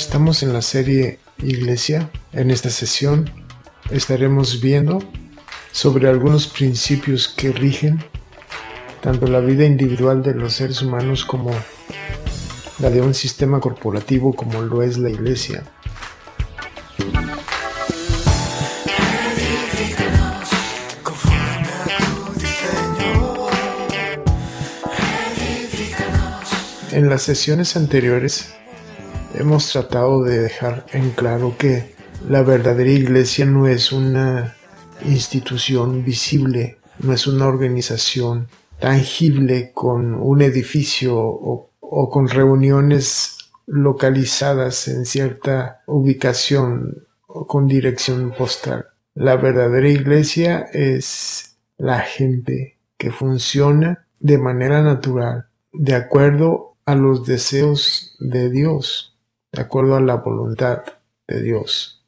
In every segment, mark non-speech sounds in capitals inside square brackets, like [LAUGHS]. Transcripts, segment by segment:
Estamos en la serie Iglesia. En esta sesión estaremos viendo sobre algunos principios que rigen tanto la vida individual de los seres humanos como la de un sistema corporativo como lo es la Iglesia. En las sesiones anteriores hemos tratado de dejar en claro que la verdadera iglesia no es una institución visible, no es una organización tangible con un edificio o, con reuniones localizadas en cierta ubicación o con dirección postal. La verdadera iglesia es la gente que funciona de manera natural, de acuerdo a los deseos de Dios de acuerdo a la voluntad de Dios.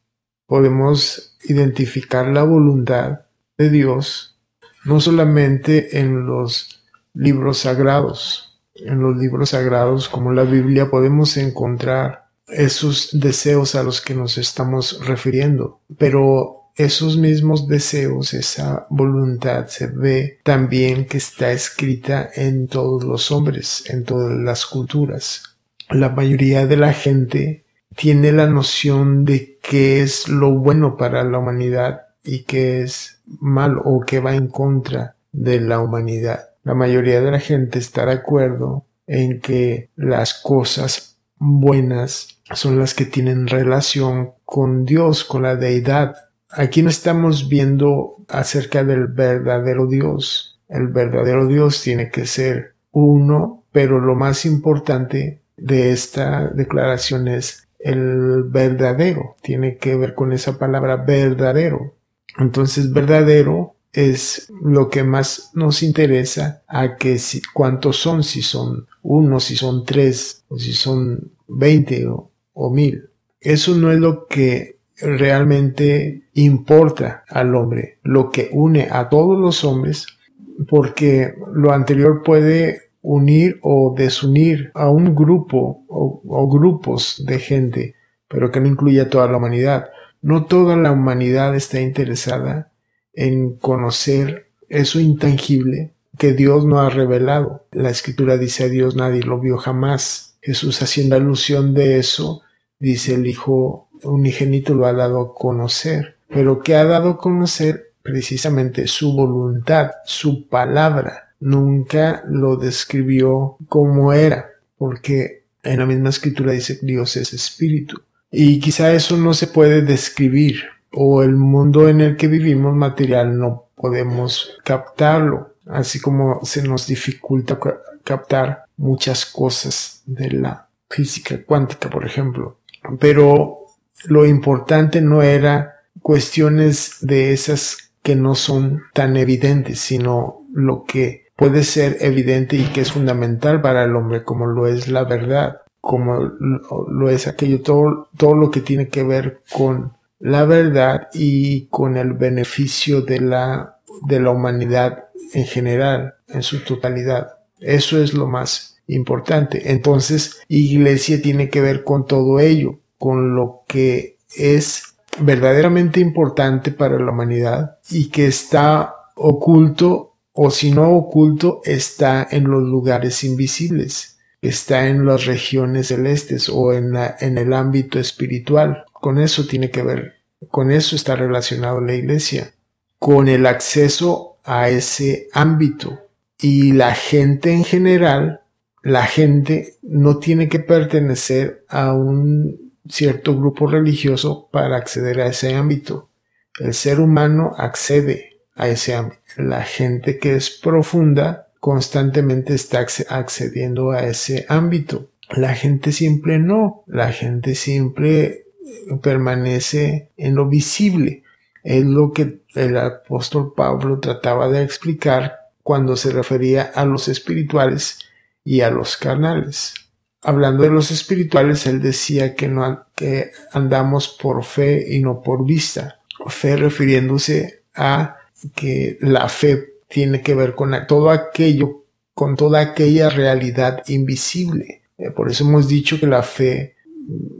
Podemos identificar la voluntad de Dios no solamente en los libros sagrados. En los libros sagrados como la Biblia podemos encontrar esos deseos a los que nos estamos refiriendo, pero esos mismos deseos, esa voluntad se ve también que está escrita en todos los hombres, en todas las culturas la mayoría de la gente tiene la noción de qué es lo bueno para la humanidad y qué es malo o qué va en contra de la humanidad. La mayoría de la gente está de acuerdo en que las cosas buenas son las que tienen relación con Dios, con la deidad. Aquí no estamos viendo acerca del verdadero Dios. El verdadero Dios tiene que ser uno, pero lo más importante de esta declaración es el verdadero, tiene que ver con esa palabra verdadero. Entonces, verdadero es lo que más nos interesa a que si, cuántos son, si son uno, si son tres, o si son veinte o, o mil. Eso no es lo que realmente importa al hombre, lo que une a todos los hombres, porque lo anterior puede unir o desunir a un grupo o, grupos de gente, pero que no incluye a toda la humanidad. No toda la humanidad está interesada en conocer eso intangible que Dios no ha revelado. La escritura dice a Dios nadie lo vio jamás. Jesús haciendo alusión de eso, dice el Hijo unigénito lo ha dado a conocer. Pero que ha dado a conocer precisamente su voluntad, su palabra nunca lo describió como era, porque en la misma escritura dice Dios es espíritu. Y quizá eso no se puede describir, o el mundo en el que vivimos material no podemos captarlo, así como se nos dificulta captar muchas cosas de la física cuántica, por ejemplo. Pero lo importante no era cuestiones de esas que no son tan evidentes, sino lo que puede ser evidente y que es fundamental para el hombre, como lo es la verdad, como lo es aquello, todo, todo lo que tiene que ver con la verdad y con el beneficio de la, de la humanidad en general, en su totalidad. Eso es lo más importante. Entonces, iglesia tiene que ver con todo ello, con lo que es verdaderamente importante para la humanidad y que está oculto o si no oculto, está en los lugares invisibles, está en las regiones celestes o en, en el ámbito espiritual. Con eso tiene que ver, con eso está relacionado la iglesia, con el acceso a ese ámbito. Y la gente en general, la gente no tiene que pertenecer a un cierto grupo religioso para acceder a ese ámbito. El ser humano accede a ese ámbito. La gente que es profunda constantemente está accediendo a ese ámbito. La gente simple no, la gente simple permanece en lo visible. Es lo que el apóstol Pablo trataba de explicar cuando se refería a los espirituales y a los carnales. Hablando de los espirituales, él decía que, no, que andamos por fe y no por vista. Fe refiriéndose a que la fe tiene que ver con todo aquello, con toda aquella realidad invisible. Eh, por eso hemos dicho que la fe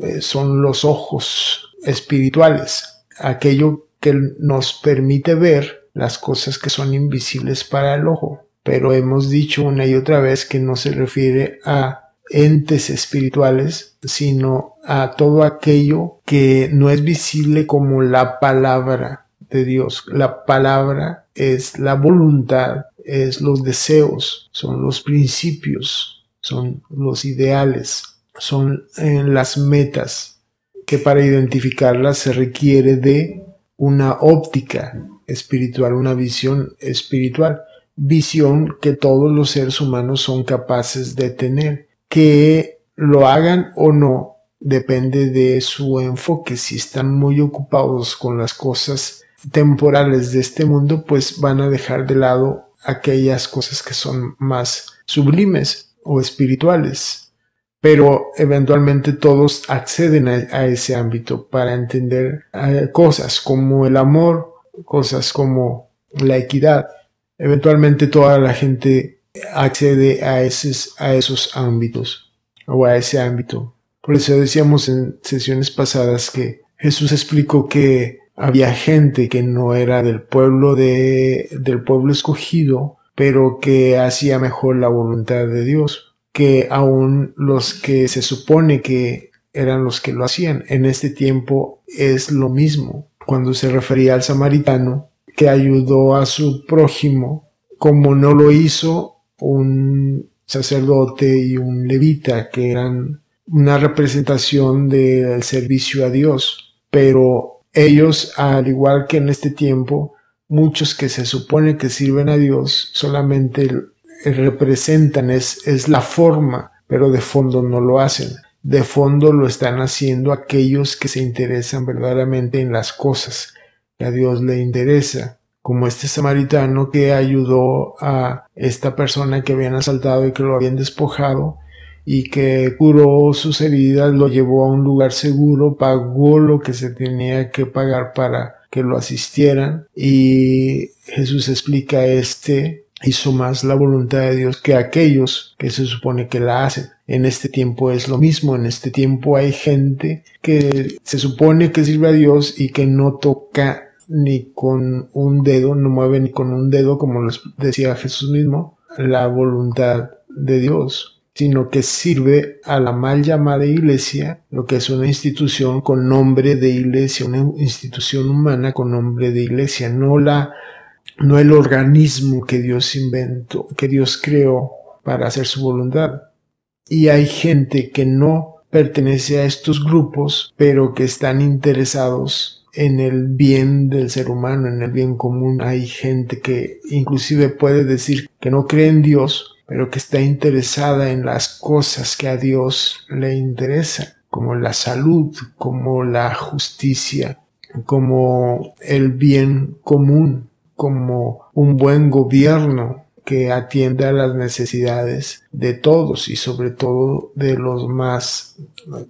eh, son los ojos espirituales, aquello que nos permite ver las cosas que son invisibles para el ojo. Pero hemos dicho una y otra vez que no se refiere a entes espirituales, sino a todo aquello que no es visible como la palabra de Dios. La palabra es la voluntad, es los deseos, son los principios, son los ideales, son eh, las metas que para identificarlas se requiere de una óptica espiritual, una visión espiritual, visión que todos los seres humanos son capaces de tener que lo hagan o no depende de su enfoque. Si están muy ocupados con las cosas temporales de este mundo, pues van a dejar de lado aquellas cosas que son más sublimes o espirituales. Pero eventualmente todos acceden a, ese ámbito para entender eh, cosas como el amor, cosas como la equidad. Eventualmente toda la gente accede a esos, a esos ámbitos o a ese ámbito. Por eso decíamos en sesiones pasadas que Jesús explicó que había gente que no era del pueblo de, del pueblo escogido, pero que hacía mejor la voluntad de Dios, que aún los que se supone que eran los que lo hacían. En este tiempo es lo mismo. Cuando se refería al samaritano que ayudó a su prójimo, como no lo hizo un sacerdote y un levita que eran una representación del servicio a Dios, pero ellos, al igual que en este tiempo, muchos que se supone que sirven a Dios solamente representan, es, es la forma, pero de fondo no lo hacen. De fondo lo están haciendo aquellos que se interesan verdaderamente en las cosas que a Dios le interesa como este samaritano que ayudó a esta persona que habían asaltado y que lo habían despojado y que curó sus heridas, lo llevó a un lugar seguro, pagó lo que se tenía que pagar para que lo asistieran y Jesús explica este hizo más la voluntad de Dios que aquellos que se supone que la hacen. En este tiempo es lo mismo, en este tiempo hay gente que se supone que sirve a Dios y que no toca ni con un dedo, no mueve ni con un dedo, como les decía Jesús mismo, la voluntad de Dios, sino que sirve a la mal llamada iglesia, lo que es una institución con nombre de iglesia, una institución humana con nombre de iglesia, no la, no el organismo que Dios inventó, que Dios creó para hacer su voluntad. Y hay gente que no pertenece a estos grupos, pero que están interesados en el bien del ser humano, en el bien común. Hay gente que inclusive puede decir que no cree en Dios, pero que está interesada en las cosas que a Dios le interesan, como la salud, como la justicia, como el bien común, como un buen gobierno que atienda a las necesidades de todos y sobre todo de los más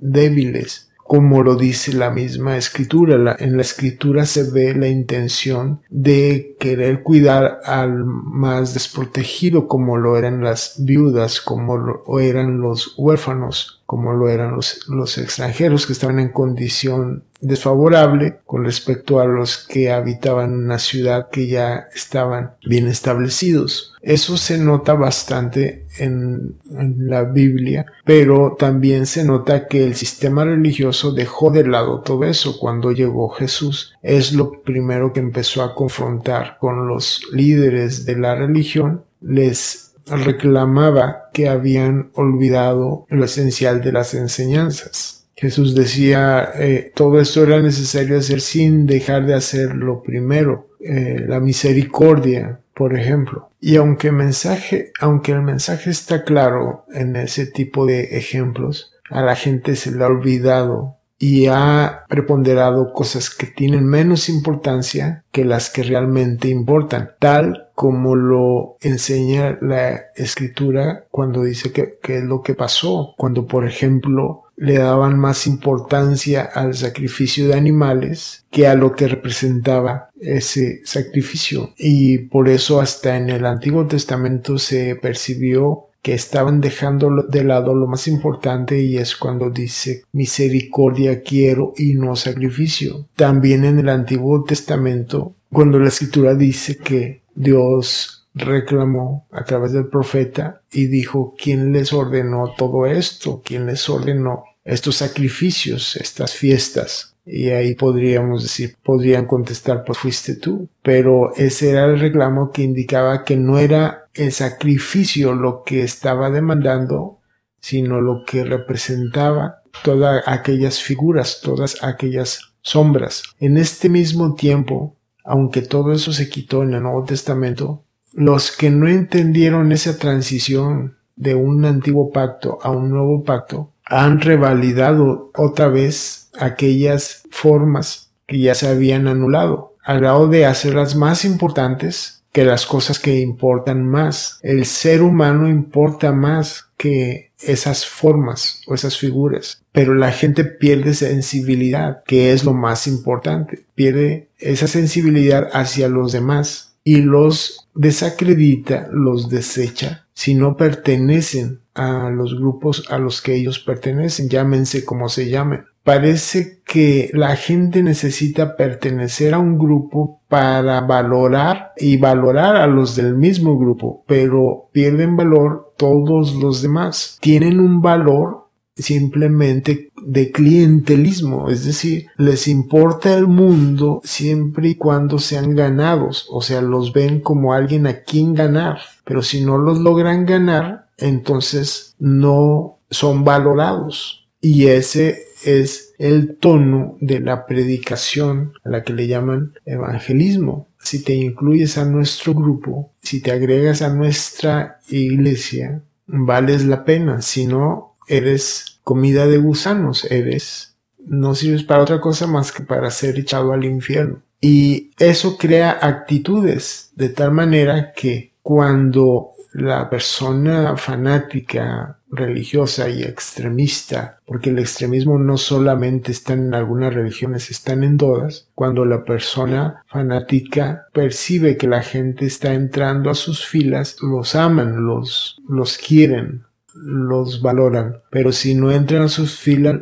débiles como lo dice la misma escritura. en la escritura se ve la intención de querer cuidar al más desprotegido como lo eran las viudas, como lo eran los huérfanos, como lo eran los, los extranjeros que estaban en condición desfavorable con respecto a los que habitaban una ciudad que ya estaban bien establecidos. Eso se nota bastante en, en, la Biblia, pero también se nota que el sistema religioso dejó de lado todo eso cuando llegó Jesús. Es lo primero que empezó a confrontar con los líderes de la religión. Les reclamaba que habían olvidado lo esencial de las enseñanzas Jesús decía, eh, todo esto era necesario hacer sin dejar de hacer lo primero, eh, la misericordia, por ejemplo. Y aunque el mensaje, aunque el mensaje está claro en ese tipo de ejemplos, a la gente se le ha olvidado y ha preponderado cosas que tienen menos importancia que las que realmente importan, tal como lo enseña la escritura cuando dice que, que es lo que pasó, cuando por ejemplo le daban más importancia al sacrificio de animales que a lo que representaba ese sacrificio. Y por eso hasta en el Antiguo Testamento se percibió que estaban dejando de lado lo más importante y es cuando dice misericordia quiero y no sacrificio. También en el Antiguo Testamento, cuando la escritura dice que Dios reclamó a través del profeta y dijo, ¿quién les ordenó todo esto? ¿Quién les ordenó estos sacrificios, estas fiestas? Y ahí podríamos decir, podrían contestar, pues fuiste tú. Pero ese era el reclamo que indicaba que no era el sacrificio lo que estaba demandando, sino lo que representaba todas aquellas figuras, todas aquellas sombras. En este mismo tiempo, aunque todo eso se quitó en el Nuevo Testamento, los que no entendieron esa transición de un antiguo pacto a un nuevo pacto, han revalidado otra vez aquellas formas que ya se habían anulado, al grado de hacerlas más importantes que las cosas que importan más. El ser humano importa más que esas formas o esas figuras. Pero la gente pierde sensibilidad, que es lo más importante. Pierde esa sensibilidad hacia los demás y los desacredita, los desecha si no pertenecen a los grupos a los que ellos pertenecen, llámense como se llamen. Parece que la gente necesita pertenecer a un grupo para valorar y valorar a los del mismo grupo, pero pierden valor todos los demás. Tienen un valor simplemente de clientelismo, es decir, les importa el mundo siempre y cuando sean ganados, o sea, los ven como alguien a quien ganar, pero si no los logran ganar, entonces no son valorados. Y ese es el tono de la predicación a la que le llaman evangelismo. Si te incluyes a nuestro grupo, si te agregas a nuestra iglesia, vales la pena. Si no, eres comida de gusanos, eres, no sirves para otra cosa más que para ser echado al infierno. Y eso crea actitudes de tal manera que cuando la persona fanática, religiosa y extremista, porque el extremismo no solamente está en algunas religiones, están en todas, cuando la persona fanática percibe que la gente está entrando a sus filas, los aman, los, los quieren, los valoran, pero si no entran a sus filas,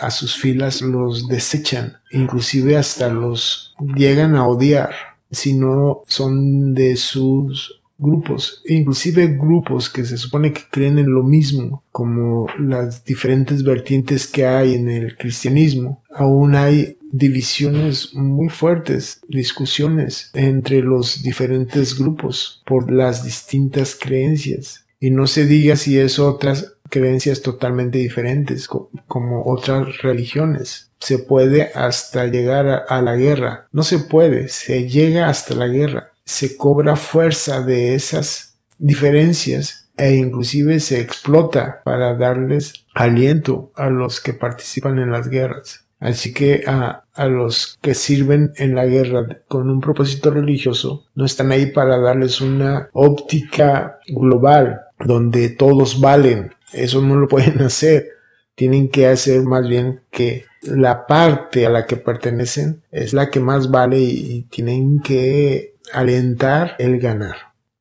a sus filas los desechan, inclusive hasta los llegan a odiar si no son de sus grupos, inclusive grupos que se supone que creen en lo mismo, como las diferentes vertientes que hay en el cristianismo, aún hay divisiones muy fuertes, discusiones entre los diferentes grupos por las distintas creencias. Y no se diga si es otras creencias totalmente diferentes, como otras religiones. Se puede hasta llegar a la guerra. No se puede, se llega hasta la guerra se cobra fuerza de esas diferencias e inclusive se explota para darles aliento a los que participan en las guerras. Así que a, a, los que sirven en la guerra con un propósito religioso no están ahí para darles una óptica global donde todos valen. Eso no lo pueden [LAUGHS] hacer. Tienen que hacer más bien que la parte a la que pertenecen es la que más vale y tienen que alentar el ganar.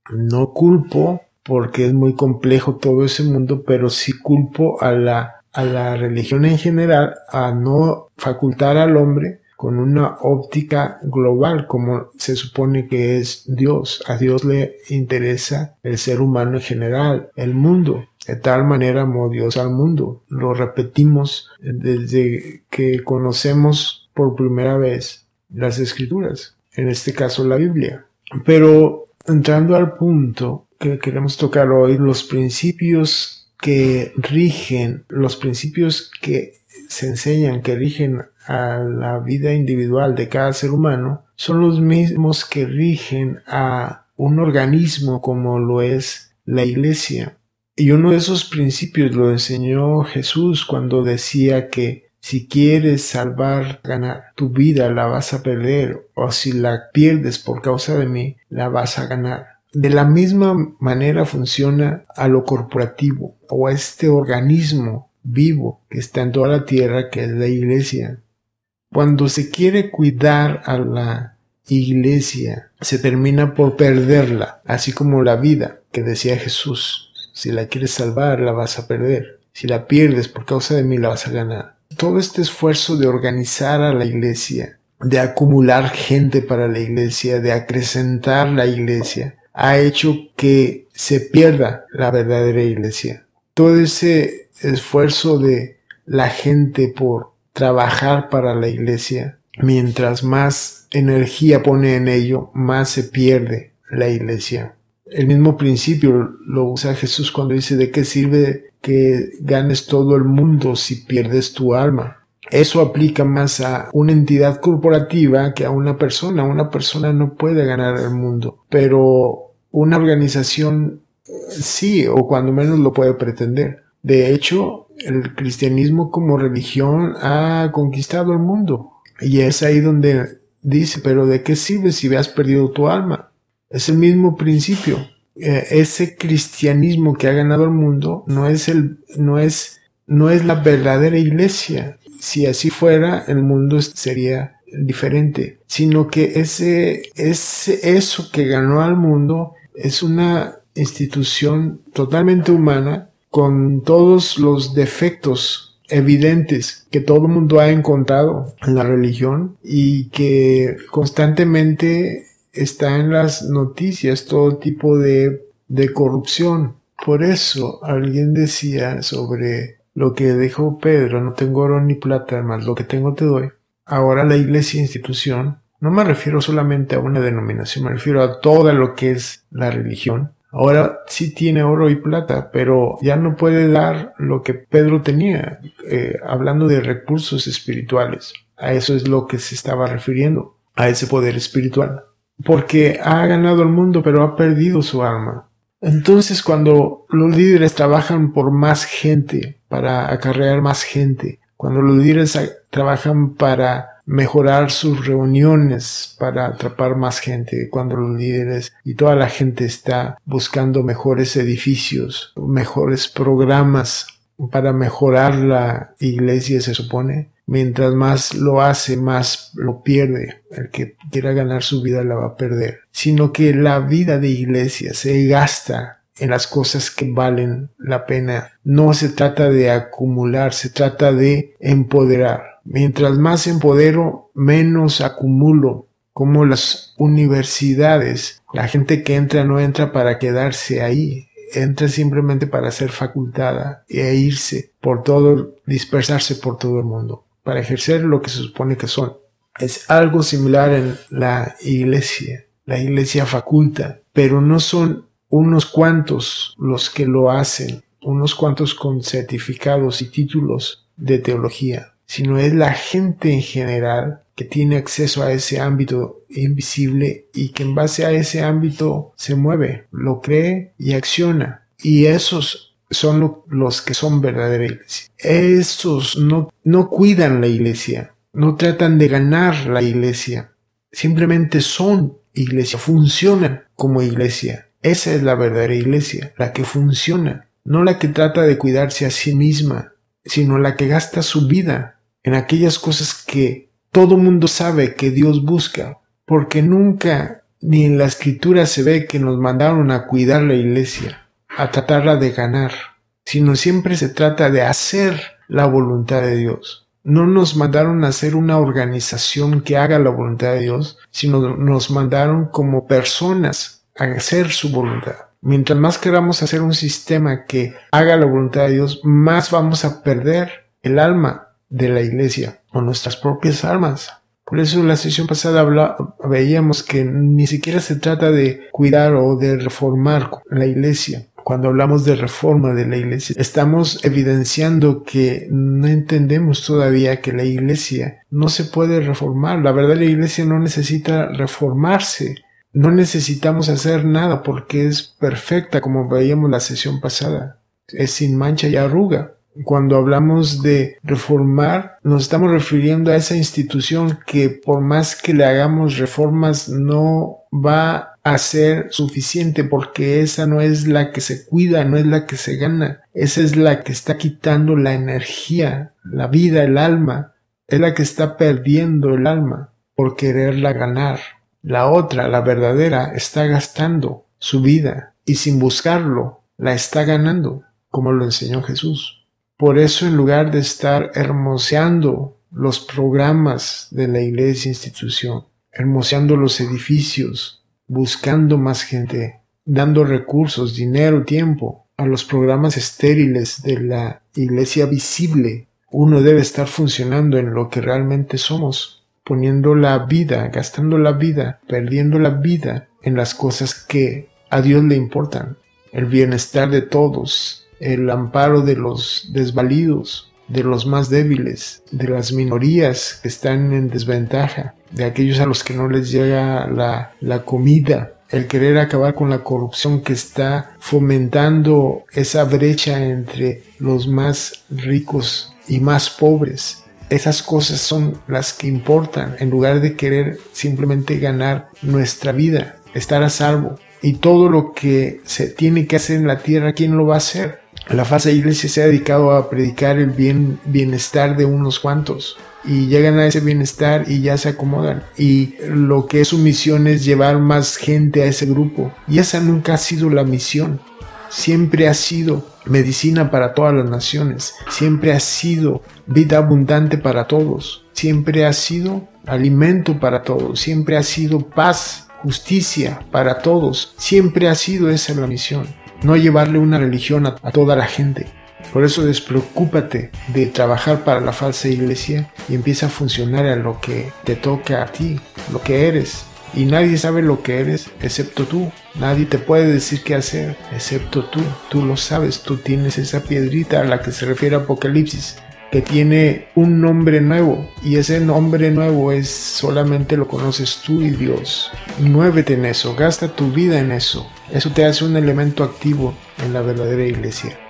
No culpo porque es muy complejo todo ese mundo, pero sí culpo a la, a la religión en general a no facultar al hombre con una óptica global como se supone que es Dios. A Dios le interesa el ser humano en general, el mundo. De tal manera amó Dios al mundo. Lo repetimos desde que conocemos por primera vez las escrituras en este caso la Biblia. Pero entrando al punto que queremos tocar hoy, los principios que rigen, los principios que se enseñan, que rigen a la vida individual de cada ser humano, son los mismos que rigen a un organismo como lo es la iglesia. Y uno de esos principios lo enseñó Jesús cuando decía que si quieres salvar, ganar tu vida, la vas a perder, o si la pierdes por causa de mí, la vas a ganar. De la misma manera funciona a lo corporativo o a este organismo vivo que está en toda la tierra que es la iglesia. Cuando se quiere cuidar a la iglesia, se termina por perderla, así como la vida que decía Jesús. Si la quieres salvar, la vas a perder. Si la pierdes por causa de mí, la vas a ganar. Todo este esfuerzo de organizar a la iglesia, de acumular gente para la iglesia, de acrecentar la iglesia, ha hecho que se pierda la verdadera iglesia. Todo ese esfuerzo de la gente por trabajar para la iglesia, mientras más energía pone en ello, más se pierde la iglesia. El mismo principio lo usa Jesús cuando dice de qué sirve que ganes todo el mundo si pierdes tu alma. Eso aplica más a una entidad corporativa que a una persona. Una persona no puede ganar el mundo, pero una organización sí, o cuando menos lo puede pretender. De hecho, el cristianismo como religión ha conquistado el mundo. Y es ahí donde dice, pero ¿de qué sirve si has perdido tu alma? Es el mismo principio. Eh, ese cristianismo que ha ganado el mundo no es el, no es, no es la verdadera iglesia. Si así fuera, el mundo sería diferente, sino que ese, ese, eso que ganó al mundo es una institución totalmente humana con todos los defectos evidentes que todo el mundo ha encontrado en la religión y que constantemente está en las noticias todo tipo de, de corrupción. Por eso alguien decía sobre lo que dijo Pedro, no tengo oro ni plata, más lo que tengo te doy. Ahora la iglesia institución, no me refiero solamente a una denominación, me refiero a todo lo que es la religión. Ahora sí tiene oro y plata, pero ya no puede dar lo que Pedro tenía, eh, hablando de recursos espirituales. A eso es lo que se estaba refiriendo, a ese poder espiritual porque ha ganado el mundo pero ha perdido su alma. Entonces cuando los líderes trabajan por más gente, para acarrear más gente, cuando los líderes trabajan para mejorar sus reuniones, para atrapar más gente, cuando los líderes y toda la gente está buscando mejores edificios, mejores programas para mejorar la iglesia, se supone, Mientras más lo hace, más lo pierde. El que quiera ganar su vida la va a perder. Sino que la vida de iglesia se gasta en las cosas que valen la pena. No se trata de acumular, se trata de empoderar. Mientras más empodero, menos acumulo. Como las universidades, la gente que entra no entra para quedarse ahí, entra simplemente para ser facultada e irse por todo, dispersarse por todo el mundo para ejercer lo que se supone que son. Es algo similar en la iglesia. La iglesia faculta, pero no son unos cuantos los que lo hacen, unos cuantos con certificados y títulos de teología, sino es la gente en general que tiene acceso a ese ámbito invisible y que en base a ese ámbito se mueve, lo cree y acciona. Y esos son los que son verdadera iglesia. Estos no, no cuidan la iglesia, no tratan de ganar la iglesia, simplemente son iglesia, funcionan como iglesia. Esa es la verdadera iglesia, la que funciona, no la que trata de cuidarse a sí misma, sino la que gasta su vida en aquellas cosas que todo mundo sabe que Dios busca, porque nunca ni en la escritura se ve que nos mandaron a cuidar la iglesia a tratarla de ganar, sino siempre se trata de hacer la voluntad de Dios. No nos mandaron a hacer una organización que haga la voluntad de Dios, sino nos mandaron como personas a hacer su voluntad. Mientras más queramos hacer un sistema que haga la voluntad de Dios, más vamos a perder el alma de la iglesia o nuestras propias almas. Por eso en la sesión pasada veíamos que ni siquiera se trata de cuidar o de reformar la iglesia, cuando hablamos de reforma de la iglesia, estamos evidenciando que no entendemos todavía que la iglesia no se puede reformar. La verdad, la iglesia no necesita reformarse. No necesitamos hacer nada porque es perfecta, como veíamos la sesión pasada. Es sin mancha y arruga. Cuando hablamos de reformar, nos estamos refiriendo a esa institución que por más que le hagamos reformas no va a ser suficiente porque esa no es la que se cuida, no es la que se gana, esa es la que está quitando la energía, la vida, el alma, es la que está perdiendo el alma por quererla ganar. La otra, la verdadera, está gastando su vida y sin buscarlo la está ganando, como lo enseñó Jesús. Por eso en lugar de estar hermoseando los programas de la iglesia institución, hermoseando los edificios, buscando más gente, dando recursos, dinero, tiempo a los programas estériles de la iglesia visible, uno debe estar funcionando en lo que realmente somos, poniendo la vida, gastando la vida, perdiendo la vida en las cosas que a Dios le importan, el bienestar de todos, el amparo de los desvalidos, de los más débiles, de las minorías que están en desventaja, de aquellos a los que no les llega la, la comida, el querer acabar con la corrupción que está fomentando esa brecha entre los más ricos y más pobres. Esas cosas son las que importan en lugar de querer simplemente ganar nuestra vida, estar a salvo. Y todo lo que se tiene que hacer en la tierra, ¿quién lo va a hacer? La falsa iglesia se ha dedicado a predicar el bien, bienestar de unos cuantos y llegan a ese bienestar y ya se acomodan. Y lo que es su misión es llevar más gente a ese grupo. Y esa nunca ha sido la misión. Siempre ha sido medicina para todas las naciones. Siempre ha sido vida abundante para todos. Siempre ha sido alimento para todos. Siempre ha sido paz, justicia para todos. Siempre ha sido esa la misión. No llevarle una religión a, toda la gente. Por eso despreocúpate de trabajar para la falsa iglesia y empieza a funcionar a lo que te toca a ti, lo que eres. Y nadie sabe lo que eres excepto tú. Nadie te puede decir qué hacer excepto tú. Tú lo sabes, tú tienes esa piedrita a la que se refiere Apocalipsis que tiene un nombre nuevo y ese nombre nuevo es solamente lo conoces tú y Dios. Muévete en eso, gasta tu vida en eso. Eso te hace un elemento activo en la verdadera iglesia.